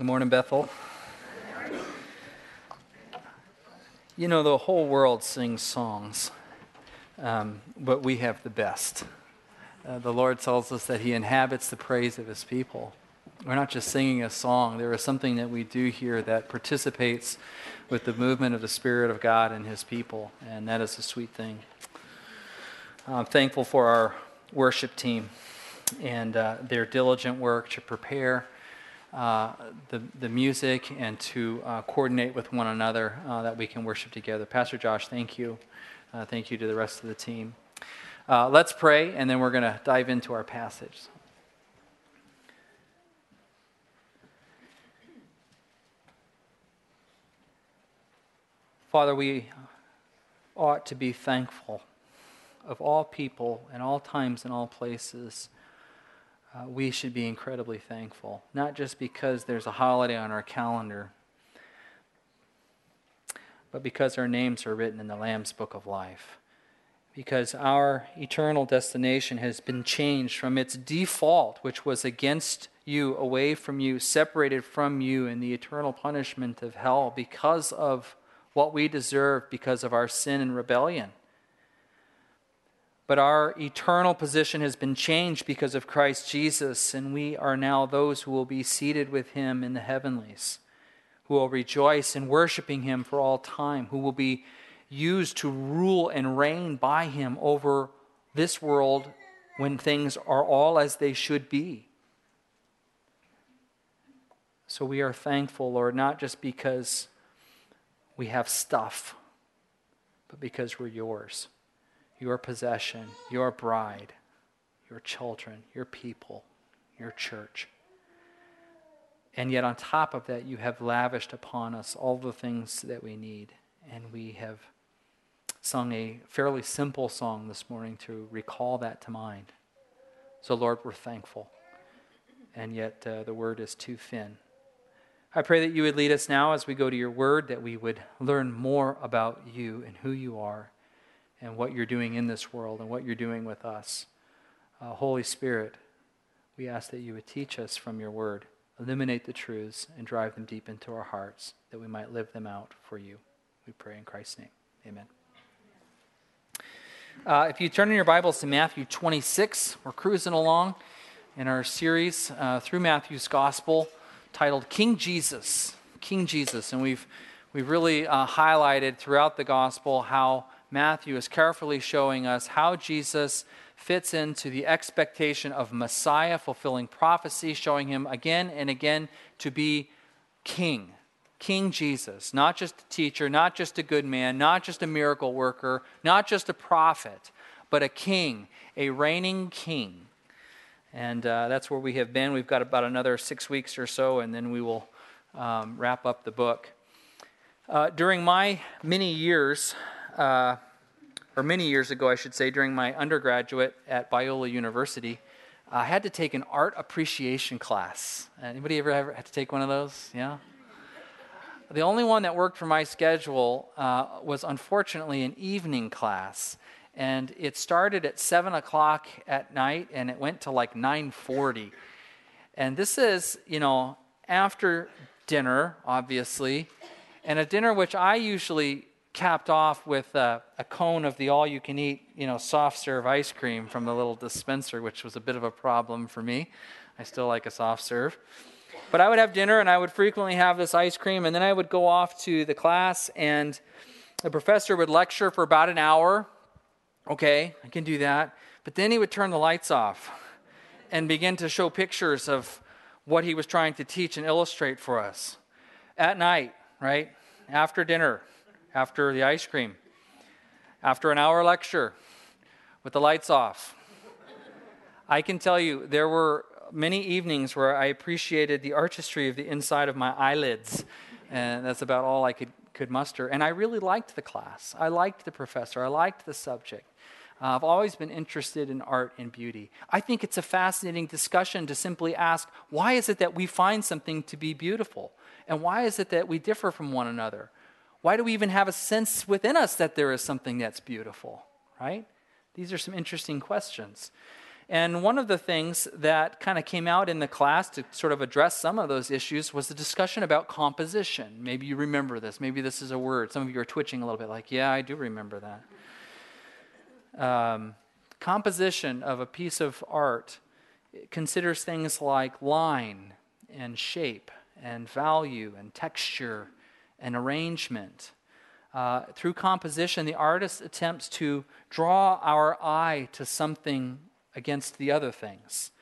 Good morning, Bethel. You know, the whole world sings songs, um, but we have the best. Uh, the Lord tells us that He inhabits the praise of His people. We're not just singing a song, there is something that we do here that participates with the movement of the Spirit of God and His people, and that is a sweet thing. I'm thankful for our worship team and uh, their diligent work to prepare uh, the, the music and to uh, coordinate with one another uh, that we can worship together. Pastor Josh, thank you. Uh, thank you to the rest of the team. Uh, let's pray, and then we're going to dive into our passage. Father, we ought to be thankful of all people and all times and all places uh, we should be incredibly thankful. Not just because there's a holiday on our calendar, but because our names are written in the Lamb's Book of Life. Because our eternal destination has been changed from its default, which was against you, away from you, separated from you in the eternal punishment of hell because of what we deserve because of our sin and rebellion but our eternal position has been changed because of Christ Jesus, and we are now those who will be seated with him in the heavenlies, who will rejoice in worshiping him for all time, who will be used to rule and reign by him over this world when things are all as they should be. So we are thankful, Lord, not just because we have stuff, but because we're yours your possession, your bride, your children, your people, your church. And yet, on top of that, you have lavished upon us all the things that we need. And we have sung a fairly simple song this morning to recall that to mind. So, Lord, we're thankful. And yet, uh, the word is too thin. I pray that you would lead us now as we go to your word, that we would learn more about you and who you are and what you're doing in this world and what you're doing with us. Uh, Holy Spirit, we ask that you would teach us from your word, illuminate the truths, and drive them deep into our hearts that we might live them out for you. We pray in Christ's name. Amen. Uh, if you turn in your Bibles to Matthew 26, we're cruising along in our series uh, through Matthew's Gospel titled King Jesus. King Jesus. And we've, we've really uh, highlighted throughout the Gospel how Matthew is carefully showing us how Jesus fits into the expectation of Messiah, fulfilling prophecy, showing him again and again to be king. King Jesus, not just a teacher, not just a good man, not just a miracle worker, not just a prophet, but a king, a reigning king. And uh, that's where we have been. We've got about another six weeks or so, and then we will um, wrap up the book. Uh, during my many years uh, or many years ago, I should say, during my undergraduate at Biola University, I had to take an art appreciation class. Anybody ever, ever had to take one of those? Yeah? The only one that worked for my schedule uh, was unfortunately an evening class. And it started at 7 o'clock at night and it went to like 9.40. And this is, you know, after dinner, obviously, and a dinner which I usually capped off with a, a cone of the all-you-can-eat, you know, soft serve ice cream from the little dispenser, which was a bit of a problem for me. I still like a soft serve. But I would have dinner and I would frequently have this ice cream, and then I would go off to the class, and the professor would lecture for about an hour. Okay, I can do that. But then he would turn the lights off and begin to show pictures of what he was trying to teach and illustrate for us at night, right? After dinner after the ice cream, after an hour lecture with the lights off. I can tell you there were many evenings where I appreciated the artistry of the inside of my eyelids, and that's about all I could, could muster. And I really liked the class. I liked the professor. I liked the subject. Uh, I've always been interested in art and beauty. I think it's a fascinating discussion to simply ask why is it that we find something to be beautiful? And why is it that we differ from one another? Why do we even have a sense within us that there is something that's beautiful, right? These are some interesting questions. And one of the things that kind of came out in the class to sort of address some of those issues was the discussion about composition. Maybe you remember this. Maybe this is a word. Some of you are twitching a little bit, like, yeah, I do remember that. Um, composition of a piece of art considers things like line and shape and value and texture and arrangement. Uh, through composition, the artist attempts to draw our eye to something against the other things.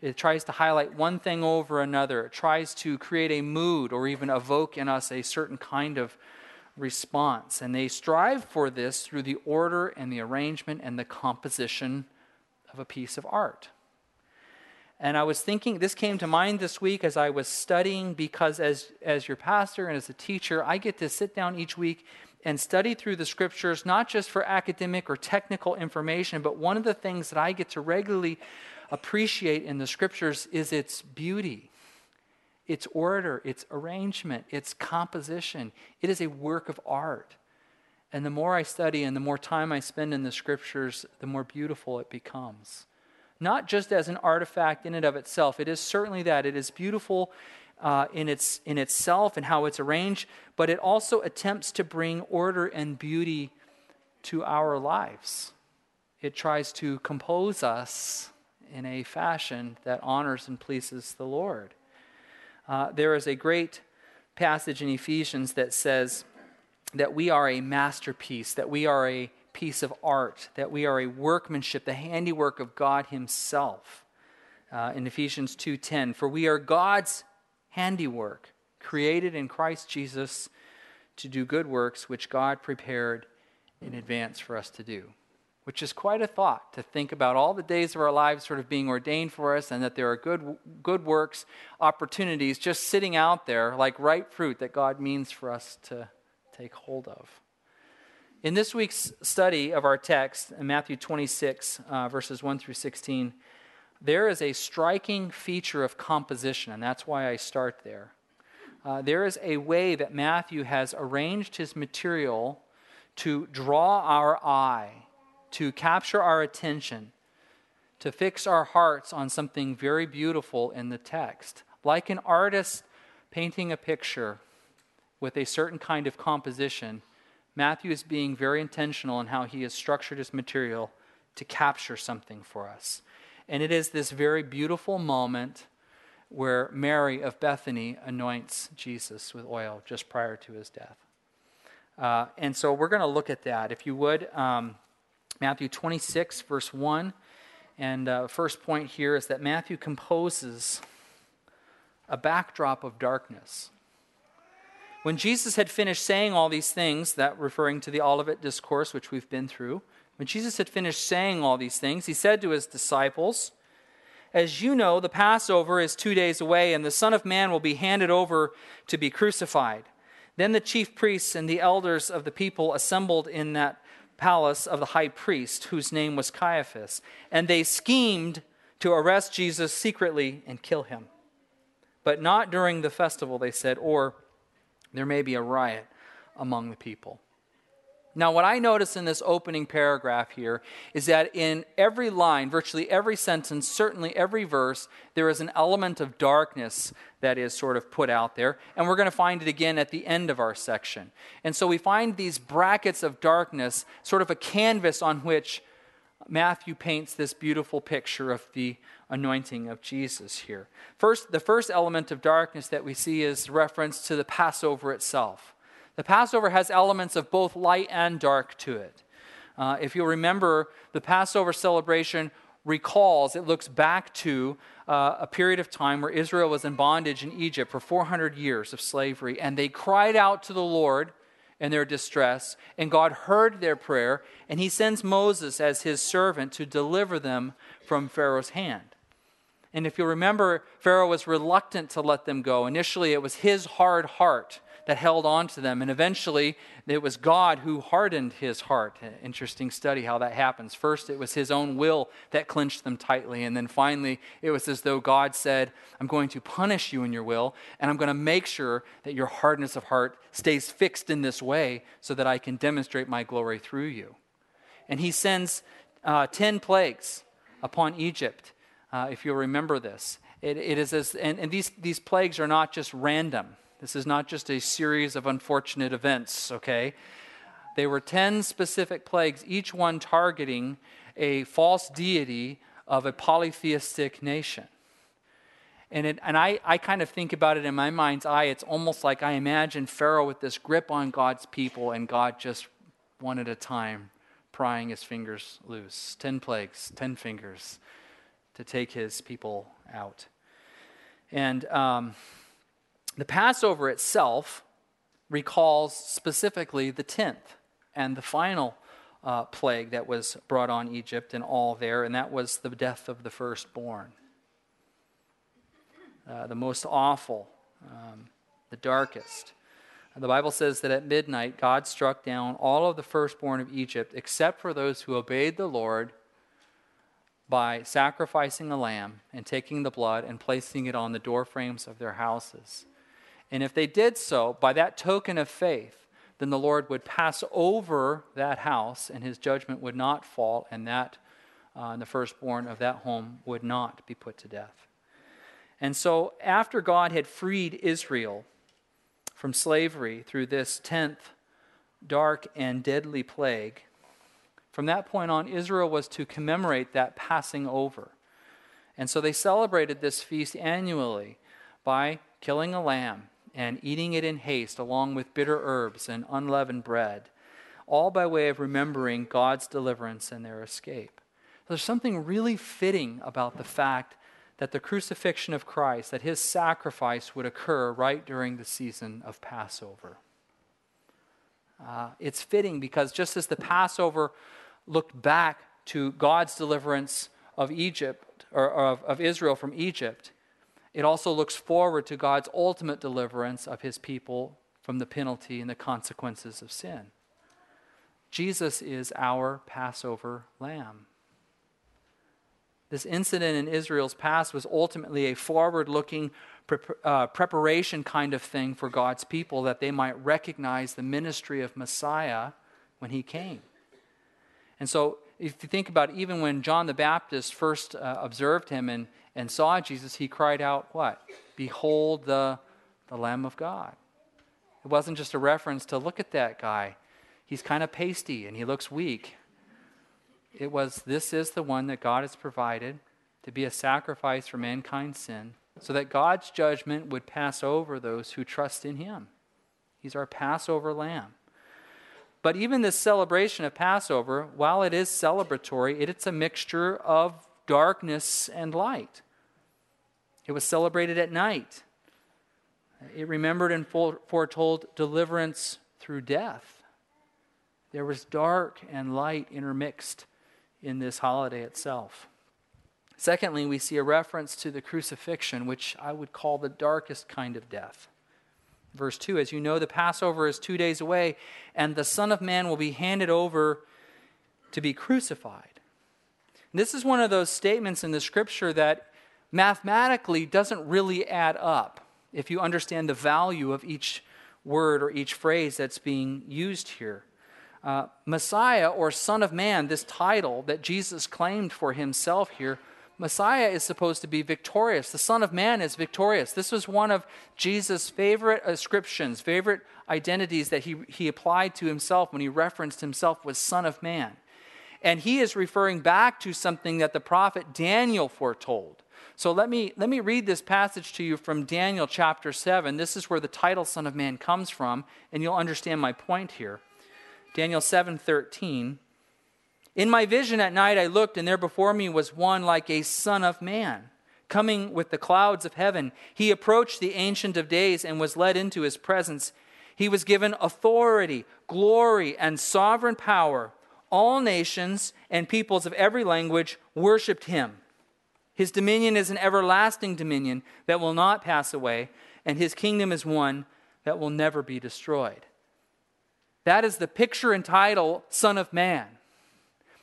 It tries to highlight one thing over another. It tries to create a mood or even evoke in us a certain kind of response. And they strive for this through the order and the arrangement and the composition of a piece of art. And I was thinking, this came to mind this week as I was studying, because as, as your pastor and as a teacher, I get to sit down each week and study through the scriptures, not just for academic or technical information, but one of the things that I get to regularly appreciate in the scriptures is its beauty, its order, its arrangement, its composition. It is a work of art. And the more I study and the more time I spend in the scriptures, the more beautiful it becomes. Not just as an artifact in and of itself, it is certainly that. It is beautiful uh, in, its, in itself and how it's arranged, but it also attempts to bring order and beauty to our lives. It tries to compose us in a fashion that honors and pleases the Lord. Uh, there is a great passage in Ephesians that says that we are a masterpiece, that we are a piece of art, that we are a workmanship, the handiwork of God Himself. Uh, in Ephesians 2:10, for we are God's handiwork, created in Christ Jesus to do good works which God prepared in advance for us to do. Which is quite a thought to think about all the days of our lives sort of being ordained for us and that there are good, good works, opportunities just sitting out there like ripe fruit that God means for us to take hold of. In this week's study of our text, in Matthew 26, uh, verses 1 through 16, there is a striking feature of composition, and that's why I start there. Uh, there is a way that Matthew has arranged his material to draw our eye, to capture our attention, to fix our hearts on something very beautiful in the text. Like an artist painting a picture with a certain kind of composition, Matthew is being very intentional in how he has structured his material to capture something for us. And it is this very beautiful moment where Mary of Bethany anoints Jesus with oil just prior to his death. Uh, and so we're going to look at that. If you would, um, Matthew 26, verse 1. And uh, first point here is that Matthew composes a backdrop of darkness. When Jesus had finished saying all these things, that referring to the Olivet discourse, which we've been through, when Jesus had finished saying all these things, he said to his disciples, As you know, the Passover is two days away, and the Son of Man will be handed over to be crucified. Then the chief priests and the elders of the people assembled in that palace of the high priest, whose name was Caiaphas, and they schemed to arrest Jesus secretly and kill him. But not during the festival, they said, or there may be a riot among the people. Now, what I notice in this opening paragraph here is that in every line, virtually every sentence, certainly every verse, there is an element of darkness that is sort of put out there. And we're going to find it again at the end of our section. And so we find these brackets of darkness, sort of a canvas on which Matthew paints this beautiful picture of the anointing of Jesus here. First, the first element of darkness that we see is reference to the Passover itself. The Passover has elements of both light and dark to it. Uh, if you'll remember, the Passover celebration recalls, it looks back to uh, a period of time where Israel was in bondage in Egypt for 400 years of slavery, and they cried out to the Lord in their distress, and God heard their prayer, and he sends Moses as his servant to deliver them from Pharaoh's hand. And if you remember, Pharaoh was reluctant to let them go. Initially, it was his hard heart that held on to them. And eventually, it was God who hardened his heart. Interesting study how that happens. First, it was his own will that clinched them tightly. And then finally, it was as though God said, I'm going to punish you in your will, and I'm going to make sure that your hardness of heart stays fixed in this way so that I can demonstrate my glory through you. And he sends uh, 10 plagues upon Egypt, uh, if you'll remember this. It, it is as, and, and these, these plagues are not just random. This is not just a series of unfortunate events, okay? They were 10 specific plagues, each one targeting a false deity of a polytheistic nation. And, it, and I, I kind of think about it in my mind's eye. It's almost like I imagine Pharaoh with this grip on God's people, and God just one at a time prying his fingers loose. Ten plagues, ten fingers to take his people out. And um, the Passover itself recalls specifically the tenth and the final uh, plague that was brought on Egypt and all there, and that was the death of the firstborn. Uh, the most awful, um, the darkest. The Bible says that at midnight, God struck down all of the firstborn of Egypt, except for those who obeyed the Lord by sacrificing a lamb and taking the blood and placing it on the doorframes of their houses. And if they did so, by that token of faith, then the Lord would pass over that house and his judgment would not fall, and that uh, and the firstborn of that home would not be put to death. And so, after God had freed Israel from slavery through this tenth dark and deadly plague, from that point on, Israel was to commemorate that passing over. And so they celebrated this feast annually by killing a lamb and eating it in haste, along with bitter herbs and unleavened bread, all by way of remembering God's deliverance and their escape. There's something really fitting about the fact that the crucifixion of Christ, that his sacrifice would occur right during the season of Passover. Uh, it's fitting because just as the Passover looked back to God's deliverance of Egypt, or of, of Israel from Egypt, it also looks forward to God's ultimate deliverance of his people from the penalty and the consequences of sin. Jesus is our Passover lamb. This incident in Israel's past was ultimately a forward looking pre- uh, preparation kind of thing for God's people that they might recognize the ministry of Messiah when he came. And so, if you think about it, even when John the Baptist first uh, observed him and, and saw Jesus, he cried out, What? Behold the, the Lamb of God. It wasn't just a reference to look at that guy. He's kind of pasty and he looks weak. It was, This is the one that God has provided to be a sacrifice for mankind's sin, so that God's judgment would pass over those who trust in him. He's our Passover lamb. But even this celebration of Passover, while it is celebratory, it's a mixture of darkness and light. It was celebrated at night. It remembered and foretold deliverance through death. There was dark and light intermixed in this holiday itself. Secondly, we see a reference to the crucifixion, which I would call the darkest kind of death. Verse 2 As you know, the Passover is two days away, and the Son of Man will be handed over to be crucified. And this is one of those statements in the scripture that mathematically doesn't really add up if you understand the value of each word or each phrase that's being used here. Uh, Messiah or Son of Man, this title that Jesus claimed for himself here, Messiah is supposed to be victorious. The Son of Man is victorious. This was one of Jesus' favorite ascriptions, favorite identities that he, he applied to himself when he referenced himself was Son of Man. And he is referring back to something that the prophet Daniel foretold. So let me, let me read this passage to you from Daniel chapter 7. This is where the title Son of Man comes from, and you'll understand my point here. Daniel 7:13 In my vision at night I looked and there before me was one like a son of man coming with the clouds of heaven. He approached the ancient of days and was led into his presence. He was given authority glory and sovereign power. All nations and peoples of every language worshiped him his dominion is an everlasting dominion that will not pass away and his kingdom is one that will never be destroyed that is the picture and title, Son of Man.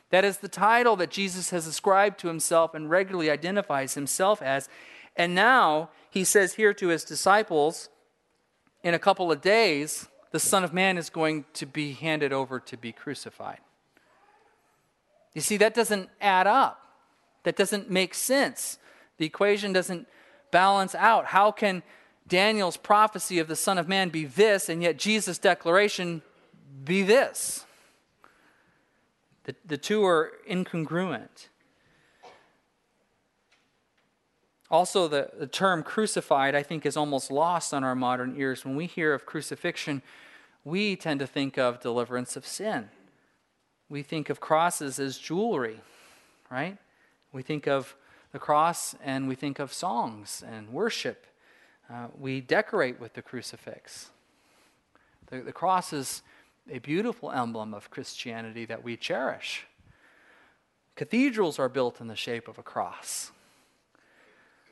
That is the title that Jesus has ascribed to himself and regularly identifies himself as. And now he says here to his disciples, in a couple of days, the Son of Man is going to be handed over to be crucified. You see, that doesn't add up. That doesn't make sense. The equation doesn't balance out. How can Daniel's prophecy of the Son of Man be this, and yet Jesus' declaration be this? The, the two are incongruent. Also, the, the term crucified, I think, is almost lost on our modern ears. When we hear of crucifixion, we tend to think of deliverance of sin. We think of crosses as jewelry, right? We think of the cross and we think of songs and worship. Uh, we decorate with the crucifix. The, the cross is a beautiful emblem of Christianity that we cherish. Cathedrals are built in the shape of a cross.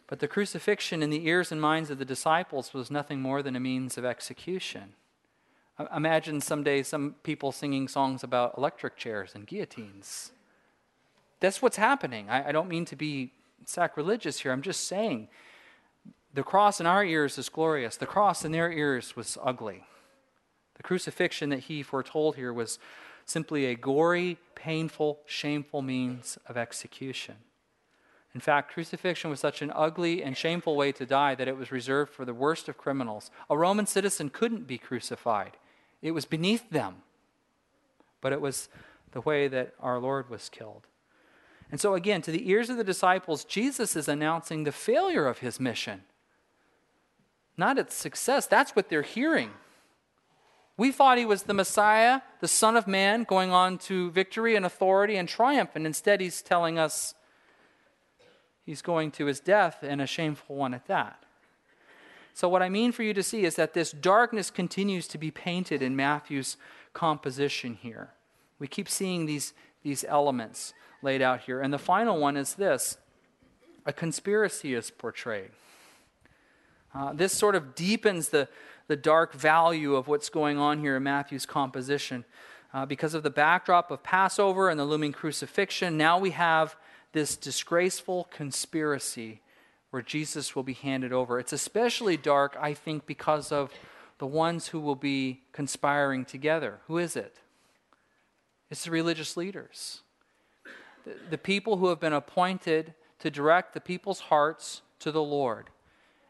But the crucifixion in the ears and minds of the disciples was nothing more than a means of execution. Imagine someday some people singing songs about electric chairs and guillotines. That's what's happening. I, I don't mean to be sacrilegious here. I'm just saying the cross in our ears is glorious, the cross in their ears was ugly. The crucifixion that he foretold here was simply a gory, painful, shameful means of execution. In fact, crucifixion was such an ugly and shameful way to die that it was reserved for the worst of criminals. A Roman citizen couldn't be crucified, it was beneath them. But it was the way that our Lord was killed. And so, again, to the ears of the disciples, Jesus is announcing the failure of his mission, not its success. That's what they're hearing. We thought he was the Messiah, the Son of Man, going on to victory and authority and triumph, and instead he's telling us he's going to his death and a shameful one at that. So, what I mean for you to see is that this darkness continues to be painted in Matthew's composition here. We keep seeing these, these elements laid out here. And the final one is this a conspiracy is portrayed. Uh, this sort of deepens the, the dark value of what's going on here in Matthew's composition. Uh, because of the backdrop of Passover and the looming crucifixion, now we have this disgraceful conspiracy where Jesus will be handed over. It's especially dark, I think, because of the ones who will be conspiring together. Who is it? It's the religious leaders, the, people who have been appointed to direct the people's hearts to the Lord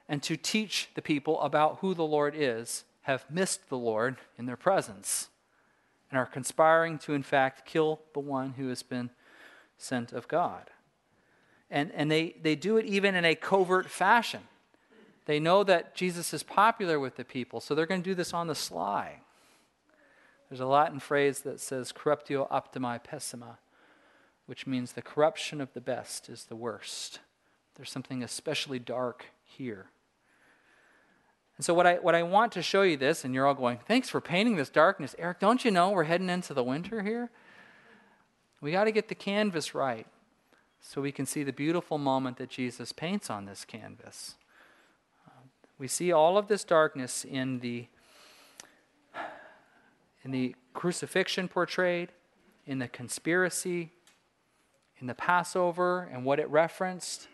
and to teach the people about who the Lord is have missed the Lord in their presence and are conspiring to, in fact, kill the one who has been sent of God. And, and they, they do it even in a covert fashion. They know that Jesus is popular with the people, so they're going to do this on the sly. There's a Latin phrase that says corruptio optimi pessima, which means the corruption of the best is the worst. There's something especially dark here. And so, what I, what I want to show you this, and you're all going, thanks for painting this darkness. Eric, don't you know we're heading into the winter here? We got to get the canvas right so we can see the beautiful moment that Jesus paints on this canvas. We see all of this darkness in the, in the crucifixion portrayed, in the conspiracy, in the Passover and what it referenced.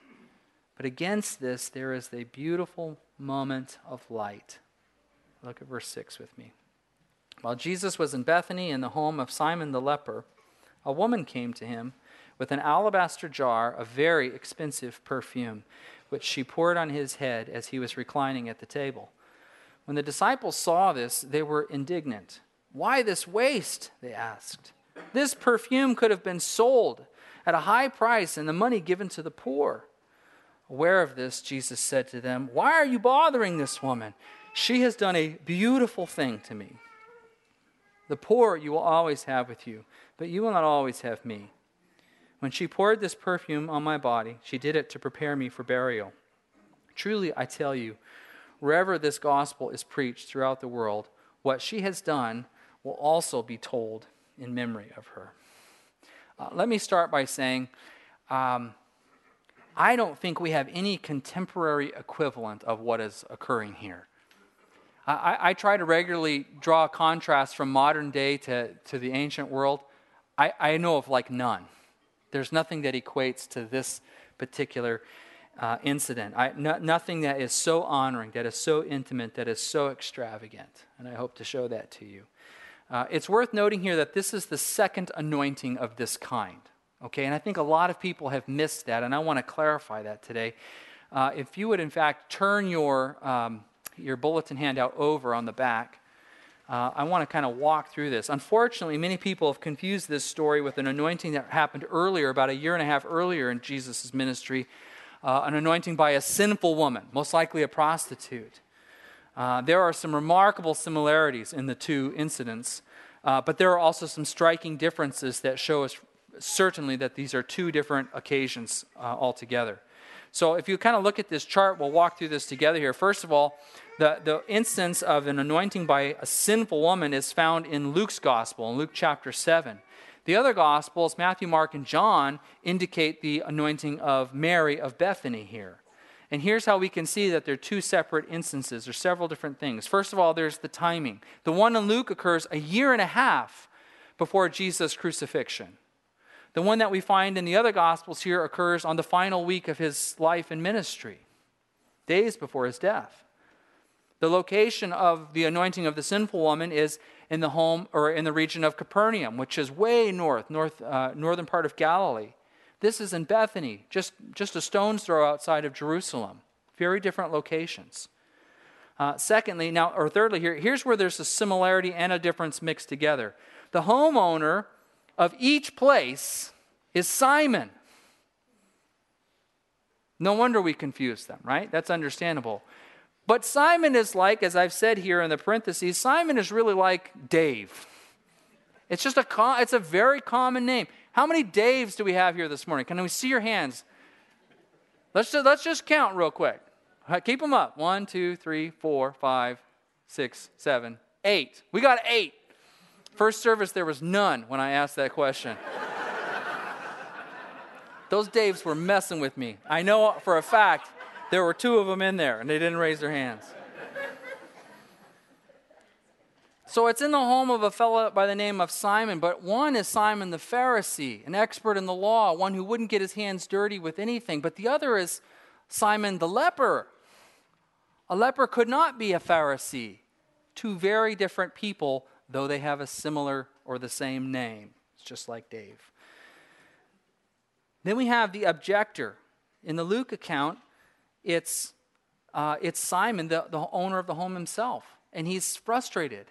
But against this, there is a beautiful moment of light. Look at verse 6 with me. While Jesus was in Bethany in the home of Simon the leper, a woman came to him with an alabaster jar of very expensive perfume, which she poured on his head as he was reclining at the table. When the disciples saw this, they were indignant. Why this waste? They asked. This perfume could have been sold at a high price and the money given to the poor. Aware of this, Jesus said to them, Why are you bothering this woman? She has done a beautiful thing to me. The poor you will always have with you, but you will not always have me. When she poured this perfume on my body, she did it to prepare me for burial. Truly, I tell you, wherever this gospel is preached throughout the world, what she has done will also be told in memory of her. Uh, let me start by saying um, I don't think we have any contemporary equivalent of what is occurring here. I, I try to regularly draw a contrast from modern day to, to the ancient world. I, I know of like none. There's nothing that equates to this particular uh, incident. I, no, nothing that is so honoring, that is so intimate, that is so extravagant. And I hope to show that to you. Uh, it's worth noting here that this is the second anointing of this kind. Okay, and I think a lot of people have missed that, and I want to clarify that today. Uh, if you would, in fact, turn your, um, your bulletin handout over on the back, uh, I want to kind of walk through this. Unfortunately, many people have confused this story with an anointing that happened earlier, about a year and a half earlier in Jesus' ministry, uh, an anointing by a sinful woman, most likely a prostitute. Uh, there are some remarkable similarities in the two incidents, uh, but there are also some striking differences that show us certainly that these are two different occasions uh, altogether. So if you kind of look at this chart, we'll walk through this together here. First of all, the, the instance of an anointing by a sinful woman is found in Luke's gospel, in Luke chapter 7. The other gospels, Matthew, Mark, and John, indicate the anointing of Mary of Bethany here. And here's how we can see that there are two separate instances. There's several different things. First of all, there's the timing. The one in Luke occurs a year and a half before Jesus' crucifixion. The one that we find in the other gospels here occurs on the final week of his life and ministry, days before his death. The location of the anointing of the sinful woman is in the home or in the region of Capernaum, which is way north, north uh, northern part of Galilee. This is in Bethany, just, just a stone's throw outside of Jerusalem. Very different locations. Uh, secondly, now, or thirdly, here, here's where there's a similarity and a difference mixed together. The homeowner of each place is Simon. No wonder we confuse them, right? That's understandable. But Simon is like, as I've said here in the parentheses, Simon is really like Dave. It's just a it's a very common name. How many Daves do we have here this morning? Can we see your hands? Let's just, let's just count real quick. Keep them up. One, two, three, four, five, six, seven, eight. We got eight. First service, there was none when I asked that question. Those Daves were messing with me. I know for a fact there were two of them in there, and they didn't raise their hands. So it's in the home of a fellow by the name of Simon, but one is Simon the Pharisee, an expert in the law, one who wouldn't get his hands dirty with anything, but the other is Simon the leper. A leper could not be a Pharisee. Two very different people, though they have a similar or the same name. It's just like Dave. Then we have the objector. In the Luke account, it's, uh, it's Simon, the, the owner of the home himself, and he's frustrated.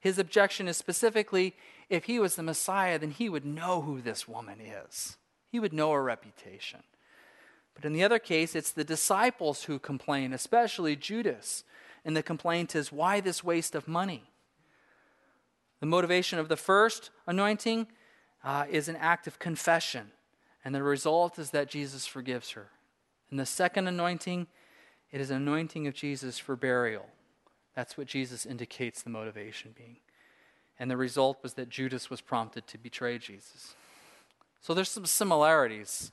His objection is specifically if he was the Messiah, then he would know who this woman is, he would know her reputation. But in the other case, it's the disciples who complain, especially Judas. And the complaint is, why this waste of money? The motivation of the first anointing uh, is an act of confession, and the result is that Jesus forgives her. In the second anointing, it is an anointing of Jesus for burial. That's what Jesus indicates the motivation being. And the result was that Judas was prompted to betray Jesus. So there's some similarities,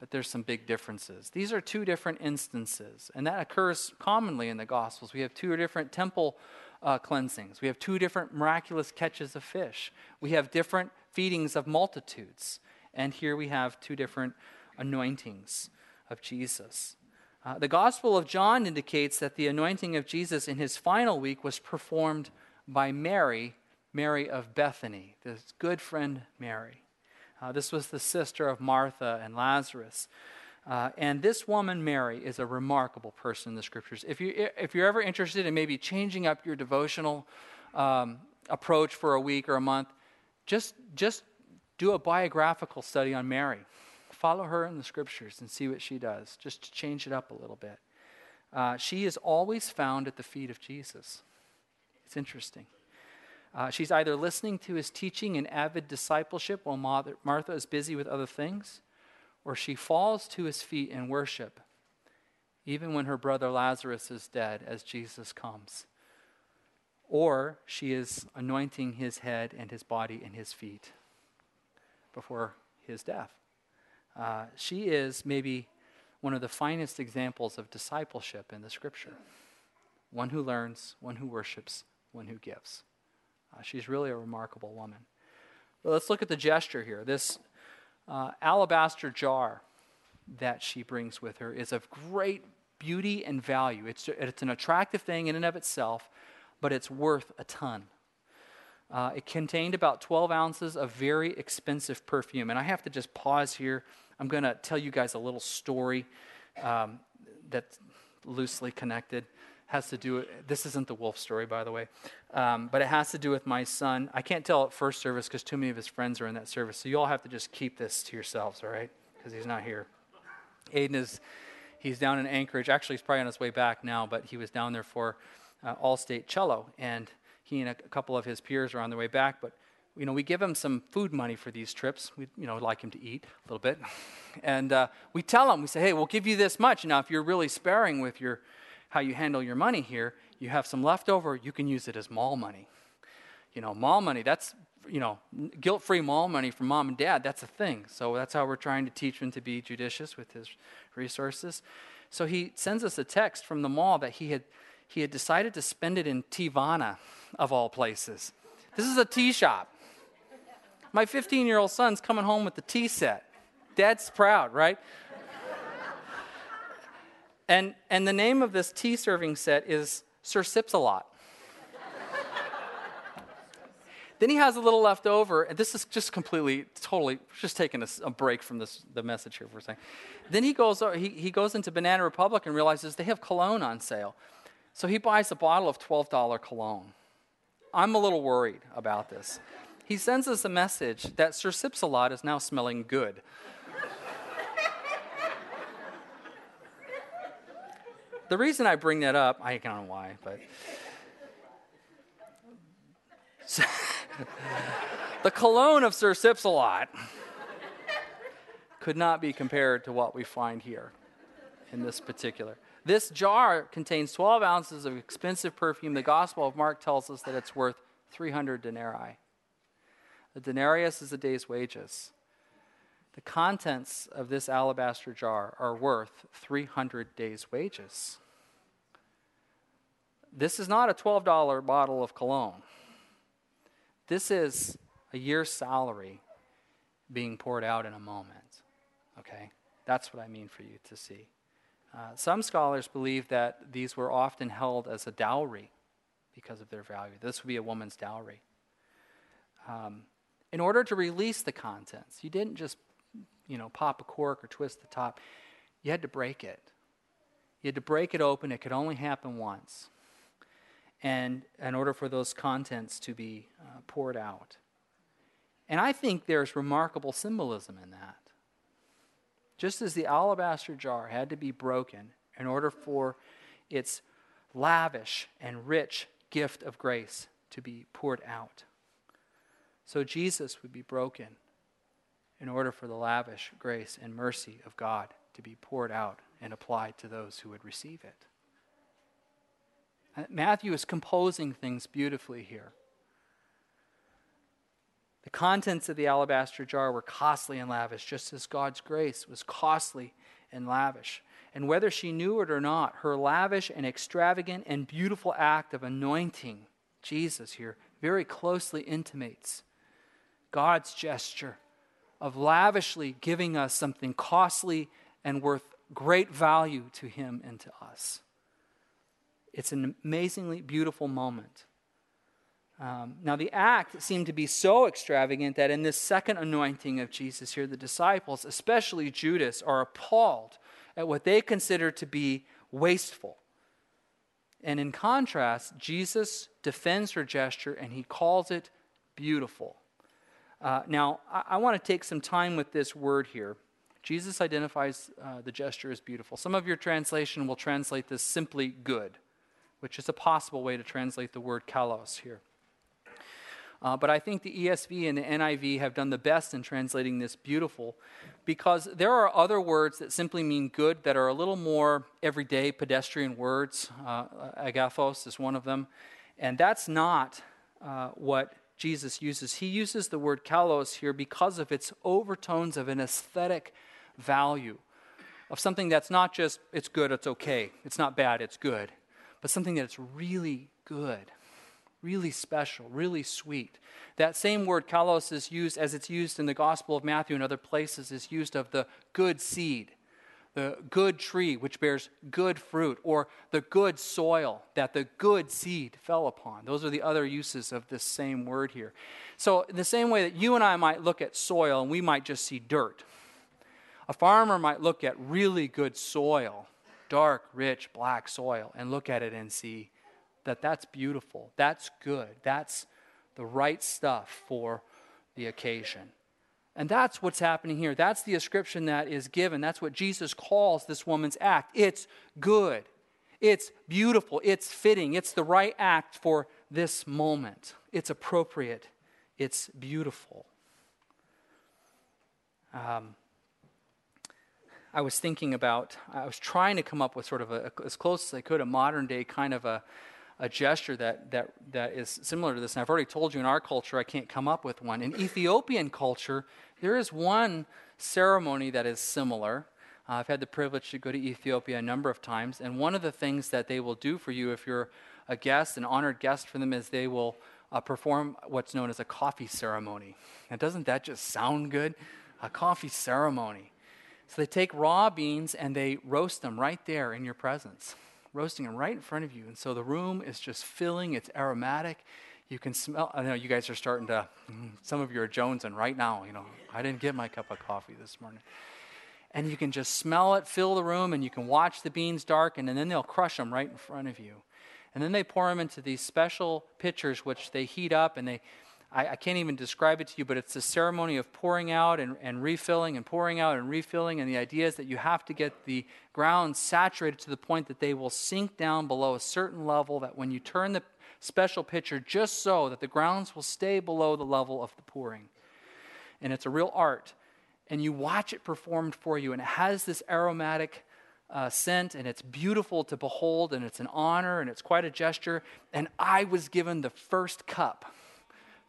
but there's some big differences. These are two different instances, and that occurs commonly in the Gospels. We have two different temple uh, cleansings, we have two different miraculous catches of fish, we have different feedings of multitudes, and here we have two different anointings of Jesus. Uh, the Gospel of John indicates that the anointing of Jesus in his final week was performed by Mary, Mary of Bethany, this good friend Mary. Uh, this was the sister of Martha and Lazarus. Uh, and this woman, Mary, is a remarkable person in the scriptures. If, you, if you're ever interested in maybe changing up your devotional um, approach for a week or a month, just, just do a biographical study on Mary follow her in the scriptures and see what she does, just to change it up a little bit. Uh, she is always found at the feet of Jesus. It's interesting. Uh, she's either listening to his teaching in avid discipleship while Martha is busy with other things, or she falls to his feet in worship, even when her brother Lazarus is dead as Jesus comes. Or she is anointing his head and his body and his feet before his death. Uh, she is maybe one of the finest examples of discipleship in the scripture one who learns, one who worships, one who gives. Uh, she's really a remarkable woman. But let's look at the gesture here. This uh, alabaster jar that she brings with her is of great beauty and value. It's, it's an attractive thing in and of itself, but it's worth a ton. Uh, it contained about 12 ounces of very expensive perfume. And I have to just pause here. I'm going to tell you guys a little story um, that's loosely connected. Has to do. This isn't the wolf story, by the way, um, but it has to do with my son. I can't tell at first service because too many of his friends are in that service. So you all have to just keep this to yourselves, all right? Because he's not here. Aiden is. He's down in Anchorage. Actually, he's probably on his way back now, but he was down there for uh, All-State Cello, and he and a couple of his peers are on their way back. But you know, we give him some food money for these trips. We, you know, like him to eat a little bit, and uh, we tell him, we say, hey, we'll give you this much. Now, if you're really sparing with your how you handle your money here, you have some leftover, you can use it as mall money. You know, mall money, that's, you know, guilt free mall money from mom and dad, that's a thing. So that's how we're trying to teach him to be judicious with his resources. So he sends us a text from the mall that he had he had decided to spend it in Teavana, of all places. This is a tea shop. My 15 year old son's coming home with the tea set. Dad's proud, right? and, and the name of this tea serving set is Sir Sips a Lot. then he has a little left over, and this is just completely, totally, just taking a, a, break from this, the message here for a second. Then he goes, he, he goes into Banana Republic and realizes they have cologne on sale. So he buys a bottle of $12 cologne. I'm a little worried about this. He sends us a message that Sir Sips-A-Lot is now smelling good. the reason I bring that up, I don't know why, but. the cologne of Sir Sips-A-Lot could not be compared to what we find here in this particular. This jar contains 12 ounces of expensive perfume. The Gospel of Mark tells us that it's worth 300 denarii. A denarius is a day's wages. The contents of this alabaster jar are worth 300 days' wages. This is not a $12 bottle of cologne. This is a year's salary being poured out in a moment. Okay? That's what I mean for you to see. Uh, some scholars believe that these were often held as a dowry because of their value. This would be a woman's dowry. Um, in order to release the contents, you didn't just, you know, pop a cork or twist the top. You had to break it. You had to break it open. It could only happen once. And in order for those contents to be uh, poured out. And I think there's remarkable symbolism in that. Just as the alabaster jar had to be broken in order for its lavish and rich gift of grace to be poured out. So Jesus would be broken in order for the lavish grace and mercy of God to be poured out and applied to those who would receive it. Uh, Matthew is composing things beautifully here. The contents of the alabaster jar were costly and lavish, just as God's grace was costly and lavish. And whether she knew it or not, her lavish and extravagant and beautiful act of anointing Jesus here very closely intimates God's gesture of lavishly giving us something costly and worth great value to Him and to us. It's an amazingly beautiful moment. Um, now, the act seemed to be so extravagant that in this second anointing of Jesus here, the disciples, especially Judas, are appalled at what they consider to be wasteful. And in contrast, Jesus defends her gesture and he calls it beautiful. Uh, now, I, I want to take some time with this word here. Jesus identifies uh, the gesture as beautiful. Some of your translation will translate this simply good, which is a possible way to translate the word kalos here. Uh, but I think the ESV and the NIV have done the best in translating this beautiful because there are other words that simply mean good that are a little more everyday pedestrian words. Uh, agathos is one of them. And that's not uh, what Jesus uses. He uses the word kalos here because of its overtones of an aesthetic value, of something that's not just, it's good, it's okay, it's not bad, it's good, but something that's really good really special, really sweet. That same word, kalos, is used as it's used in the Gospel of Matthew and other places, is used of the good seed, the good tree which bears good fruit, or the good soil that the good seed fell upon. Those are the other uses of this same word here. So, in the same way that you and I might look at soil and we might just see dirt, a farmer might look at really good soil, dark, rich, black soil, and look at it and see that that's beautiful, that's good, that's the right stuff for the occasion. And that's what's happening here. That's the ascription that is given. That's what Jesus calls this woman's act. It's good. It's beautiful. It's fitting. It's the right act for this moment. It's appropriate. It's beautiful. Um, I was thinking about, I was trying to come up with sort of a, as close as I could, a modern day kind of a, a gesture that, that, that is similar to this. And I've already told you in our culture, I can't come up with one. In Ethiopian culture, there is one ceremony that is similar. Uh, I've had the privilege to go to Ethiopia a number of times, and one of the things that they will do for you if you're a guest, an honored guest for them, is they will uh, perform what's known as a coffee ceremony. And doesn't that just sound good? A coffee ceremony. So they take raw beans and they roast them right there in your presence, roasting them right in front of you. And so the room is just filling, it's aromatic, you can smell. I know you guys are starting to. Mm, some of you are jonesing right now. You know, I didn't get my cup of coffee this morning. And you can just smell it, fill the room, and you can watch the beans darken, and then they'll crush them right in front of you. And then they pour them into these special pitchers, which they heat up, and they. I, I can't even describe it to you, but it's a ceremony of pouring out and, and refilling and pouring out and refilling. And the idea is that you have to get the ground saturated to the point that they will sink down below a certain level, that when you turn the special pitcher just so that the grounds will stay below the level of the pouring. And it's a real art. And you watch it performed for you, and it has this aromatic uh, scent, and it's beautiful to behold, and it's an honor, and it's quite a gesture. And I was given the first cup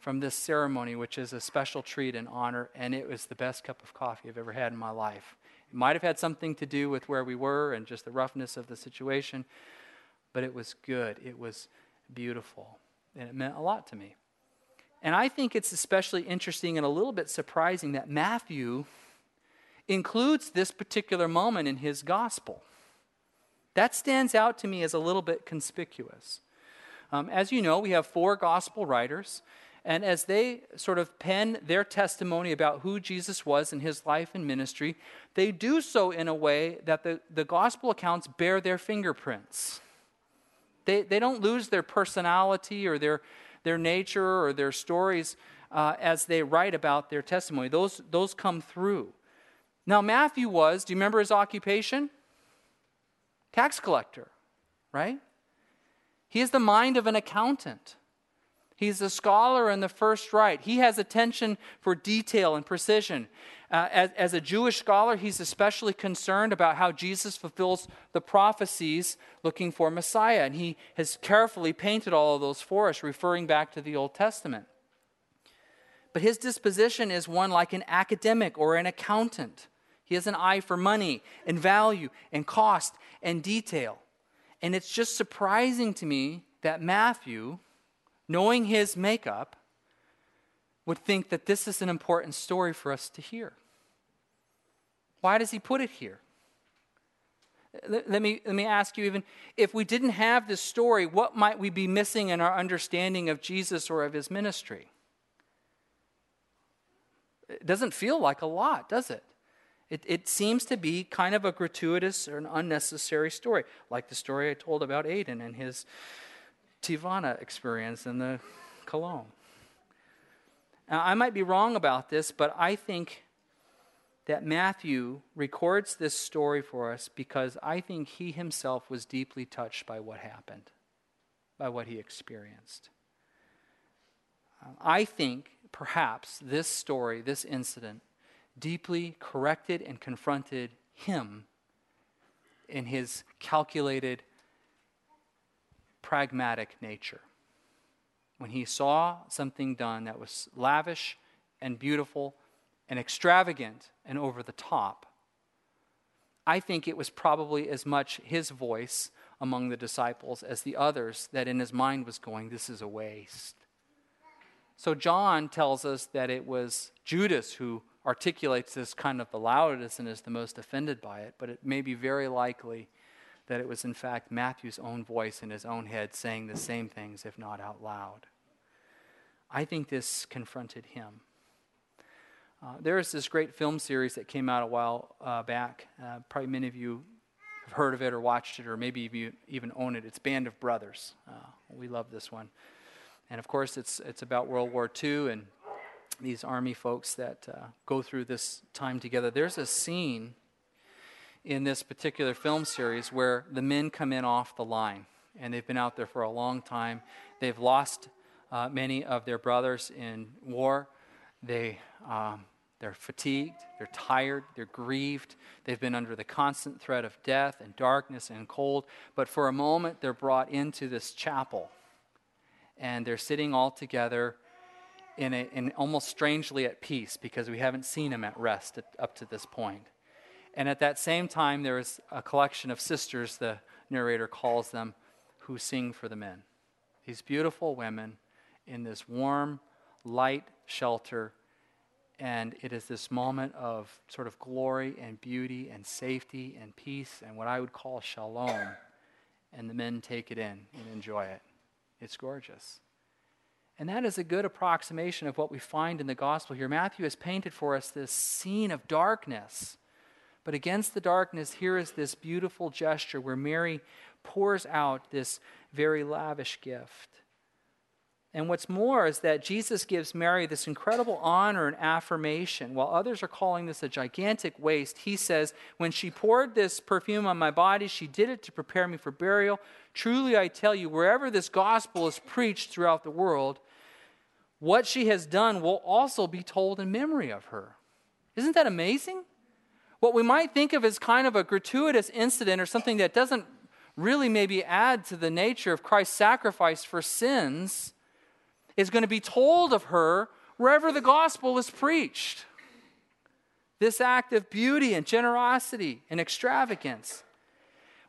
from this ceremony, which is a special treat and honor, and it was the best cup of coffee I've ever had in my life. It might have had something to do with where we were and just the roughness of the situation, but it was good. It was beautiful. And it meant a lot to me. And I think it's especially interesting and a little bit surprising that Matthew includes this particular moment in his gospel. That stands out to me as a little bit conspicuous. Um, as you know, we have four gospel writers, and as they sort of pen their testimony about who Jesus was in his life and ministry, they do so in a way that the, the gospel accounts bear their fingerprints. They, they don't lose their personality or their, their nature or their stories uh, as they write about their testimony. Those, those come through. Now, Matthew was, do you remember his occupation? Tax collector, right? He has the mind of an accountant. He's a scholar in the first right. He has attention for detail and precision. Uh, as, as a Jewish scholar, he's especially concerned about how Jesus fulfills the prophecies looking for Messiah. And he has carefully painted all of those for us, referring back to the Old Testament. But his disposition is one like an academic or an accountant. He has an eye for money and value and cost and detail. And it's just surprising to me that Matthew, knowing his makeup, would think that this is an important story for us to hear. Why does he put it here? Let, me, let me ask you even if we didn't have this story, what might we be missing in our understanding of Jesus or of his ministry? It doesn't feel like a lot, does it? It, it seems to be kind of a gratuitous or an unnecessary story, like the story I told about Aiden and his Teavana experience in the cologne. Now, I might be wrong about this, but I think that Matthew records this story for us because I think he himself was deeply touched by what happened, by what he experienced. Um, I think perhaps this story, this incident, deeply corrected and confronted him in his calculated, pragmatic nature. When he saw something done that was lavish and beautiful and extravagant and over the top, I think it was probably as much his voice among the disciples as the others that in his mind was going, This is a waste. So John tells us that it was Judas who articulates this kind of the loudest and is the most offended by it, but it may be very likely that it was, in fact, Matthew's own voice in his own head saying the same things, if not out loud. I think this confronted him. Uh, there is this great film series that came out a while uh, back. Uh, probably many of you have heard of it or watched it, or maybe you even own it. It's Band of Brothers. Uh, we love this one. And of course, it's, it's about World War II and these army folks that uh, go through this time together. There's a scene in this particular film series where the men come in off the line, and they've been out there for a long time. They've lost uh, many of their brothers in war. They, um, they're fatigued, they're tired, they're grieved. They've been under the constant threat of death and darkness and cold. But for a moment, they're brought into this chapel, and they're sitting all together in, a, in almost strangely at peace because we haven't seen him at rest at, up to this point. And at that same time, there is a collection of sisters, the narrator calls them, who sing for the men. These beautiful women in this warm, light shelter. And it is this moment of sort of glory and beauty and safety and peace and what I would call shalom. And the men take it in and enjoy it. It's gorgeous. And that is a good approximation of what we find in the gospel here. Matthew has painted for us this scene of darkness. But against the darkness, here is this beautiful gesture where Mary pours out this very lavish gift. And what's more is that Jesus gives Mary this incredible honor and affirmation. While others are calling this a gigantic waste, he says, When she poured this perfume on my body, she did it to prepare me for burial. Truly, I tell you, wherever this gospel is preached throughout the world, what she has done will also be told in memory of her. Isn't that amazing? What we might think of as kind of a gratuitous incident or something that doesn't really maybe add to the nature of Christ's sacrifice for sins is going to be told of her wherever the gospel is preached. This act of beauty and generosity and extravagance.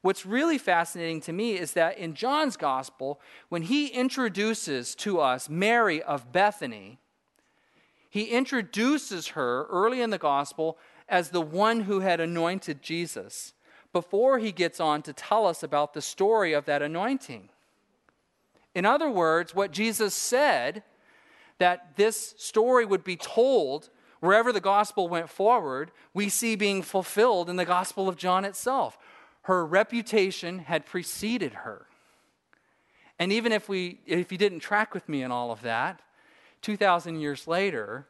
What's really fascinating to me is that in John's gospel, when he introduces to us Mary of Bethany, he introduces her early in the gospel as the one who had anointed Jesus before he gets on to tell us about the story of that anointing. In other words, what Jesus said that this story would be told wherever the gospel went forward, we see being fulfilled in the gospel of John itself. Her reputation had preceded her. And even if, we, if you didn't track with me in all of that, 2,000 years later,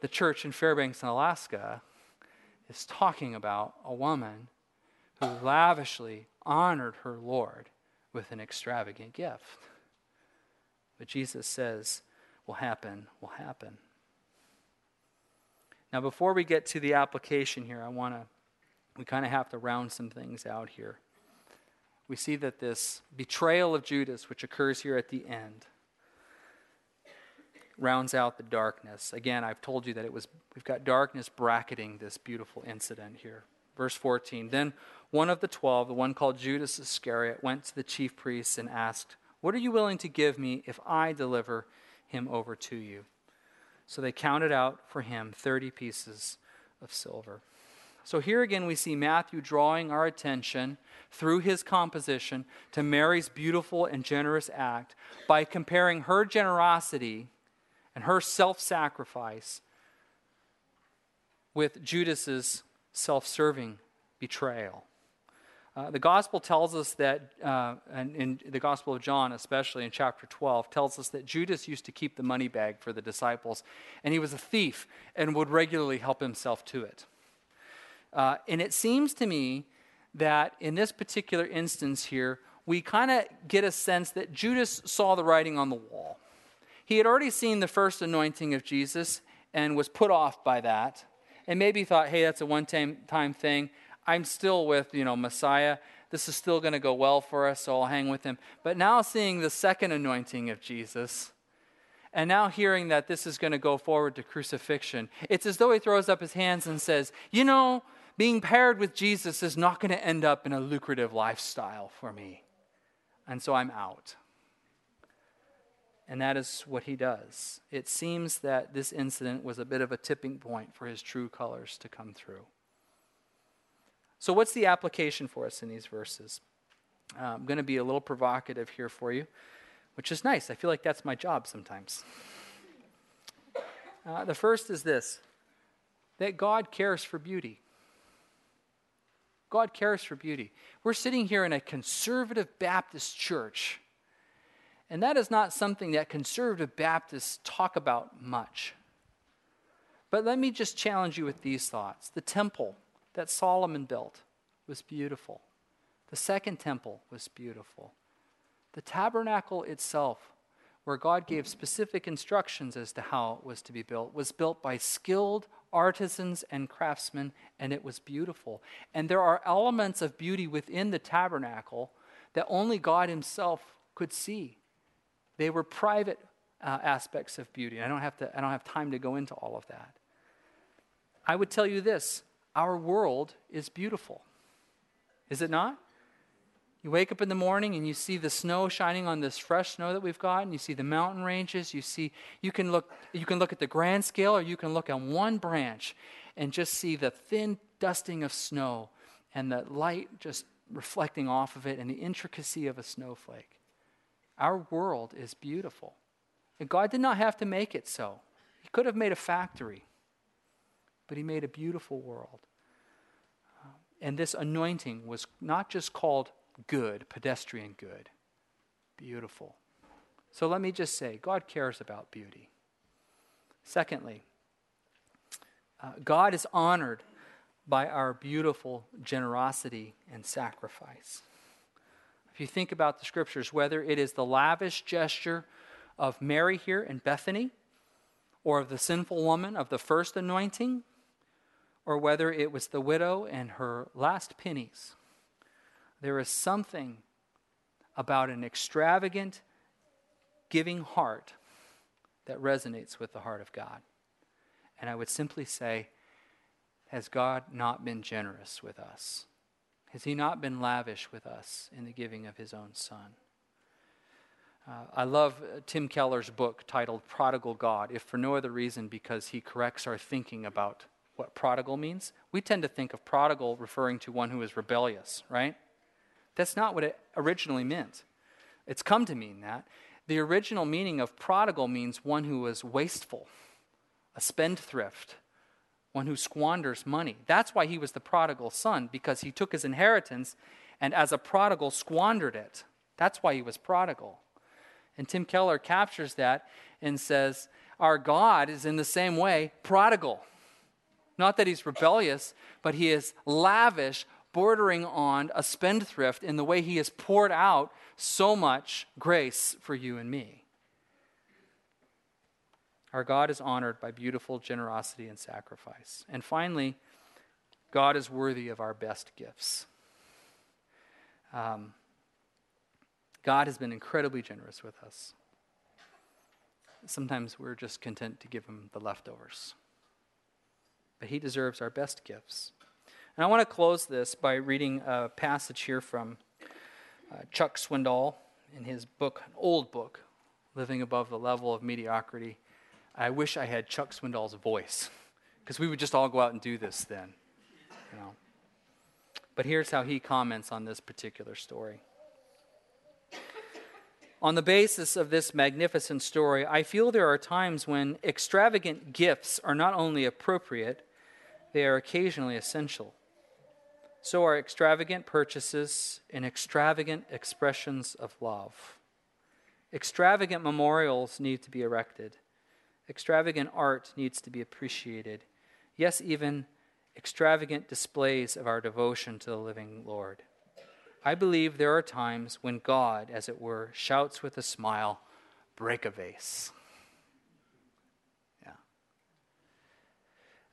the church in Fairbanks, in Alaska, is talking about a woman who lavishly honored her Lord with an extravagant gift. But Jesus says, will happen, will happen. Now, before we get to the application here, I want to we kind of have to round some things out here. We see that this betrayal of Judas, which occurs here at the end, rounds out the darkness. Again, I've told you that it was we've got darkness bracketing this beautiful incident here. Verse 14. Then one of the twelve, the one called Judas Iscariot, went to the chief priests and asked, What are you willing to give me if I deliver him over to you? So they counted out for him thirty pieces of silver. So here again, we see Matthew drawing our attention through his composition to Mary's beautiful and generous act by comparing her generosity and her self sacrifice with Judas's self serving betrayal. Uh, the gospel tells us that, uh, and in the gospel of John, especially in chapter 12, tells us that Judas used to keep the money bag for the disciples, and he was a thief and would regularly help himself to it. Uh, and it seems to me that in this particular instance here, we kind of get a sense that Judas saw the writing on the wall. He had already seen the first anointing of Jesus and was put off by that, and maybe thought, hey, that's a one time thing. I'm still with, you know, Messiah. This is still going to go well for us, so I'll hang with him. But now seeing the second anointing of Jesus, and now hearing that this is going to go forward to crucifixion, it's as though he throws up his hands and says, you know, being paired with Jesus is not going to end up in a lucrative lifestyle for me. And so I'm out. And that is what he does. It seems that this incident was a bit of a tipping point for his true colors to come through. So, what's the application for us in these verses? Uh, I'm going to be a little provocative here for you, which is nice. I feel like that's my job sometimes. Uh, the first is this that God cares for beauty. God cares for beauty. We're sitting here in a conservative Baptist church, and that is not something that conservative Baptists talk about much. But let me just challenge you with these thoughts. The temple that Solomon built was beautiful, the second temple was beautiful. The tabernacle itself, where God gave specific instructions as to how it was to be built, was built by skilled artisans and craftsmen, and it was beautiful. And there are elements of beauty within the tabernacle that only God Himself could see. They were private uh, aspects of beauty. I don't, have to, I don't have time to go into all of that. I would tell you this our world is beautiful. Is it not? You wake up in the morning and you see the snow shining on this fresh snow that we've got, and you see the mountain ranges. You see, you can look, you can look at the grand scale, or you can look on one branch and just see the thin dusting of snow and the light just reflecting off of it and the intricacy of a snowflake. Our world is beautiful. And God did not have to make it so. He could have made a factory, but He made a beautiful world. And this anointing was not just called good, pedestrian good. Beautiful. So let me just say God cares about beauty. Secondly, uh, God is honored by our beautiful generosity and sacrifice. If you think about the scriptures, whether it is the lavish gesture of Mary here in Bethany, or of the sinful woman of the first anointing, or whether it was the widow and her last pennies, there is something about an extravagant, giving heart that resonates with the heart of God. And I would simply say, has God not been generous with us? Has He not been lavish with us in the giving of His own Son? Uh, I love uh, Tim Keller's book titled Prodigal God, if for no other reason because he corrects our thinking about what prodigal means. We tend to think of prodigal referring to one who is rebellious, right? That's not what it originally meant. It's come to mean that. The original meaning of prodigal means one who was wasteful, a spendthrift, one who squanders money. That's why he was the prodigal son, because he took his inheritance and as a prodigal squandered it. That's why he was prodigal. And Tim Keller captures that and says, Our God is in the same way prodigal. Not that he's rebellious, but he is lavish bordering on a spendthrift in the way he has poured out so much grace for you and me. Our God is honored by beautiful generosity and sacrifice. And finally, God is worthy of our best gifts. Um, God has been incredibly generous with us. Sometimes we're just content to give him the leftovers. But he deserves our best gifts. And I want to close this by reading a passage here from uh, Chuck Swindoll in his book, an old book, Living Above the Level of Mediocrity. I wish I had Chuck Swindoll's voice, because we would just all go out and do this then. You know. But here's how he comments on this particular story. On the basis of this magnificent story, I feel there are times when extravagant gifts are not only appropriate, they are occasionally essential so are extravagant purchases and extravagant expressions of love. Extravagant memorials need to be erected. Extravagant art needs to be appreciated. Yes, even extravagant displays of our devotion to the living Lord. I believe there are times when God, as it were, shouts with a smile, break a vase. Yeah.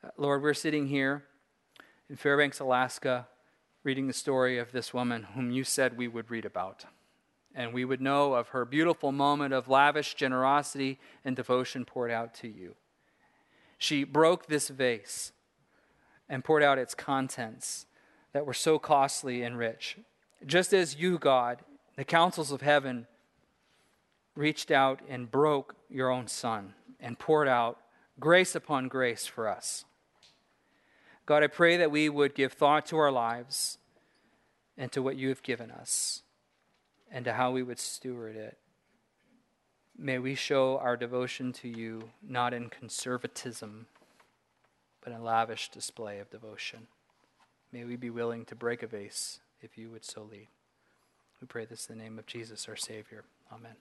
Uh, Lord, we're sitting here in Fairbanks, Alaska, reading the story of this woman whom you said we would read about. And we would know of her beautiful moment of lavish generosity and devotion poured out to you. She broke this vase and poured out its contents that were so costly and rich. Just as you, God, the councils of heaven, reached out and broke your own Son and poured out grace upon grace for us. God, I pray that we would give thought to our lives and to what you have given us and to how we would steward it. May we show our devotion to you not in conservatism, but in lavish display of devotion. May we be willing to break a vase if you would so lead. We pray this in the name of Jesus, our Savior. Amen.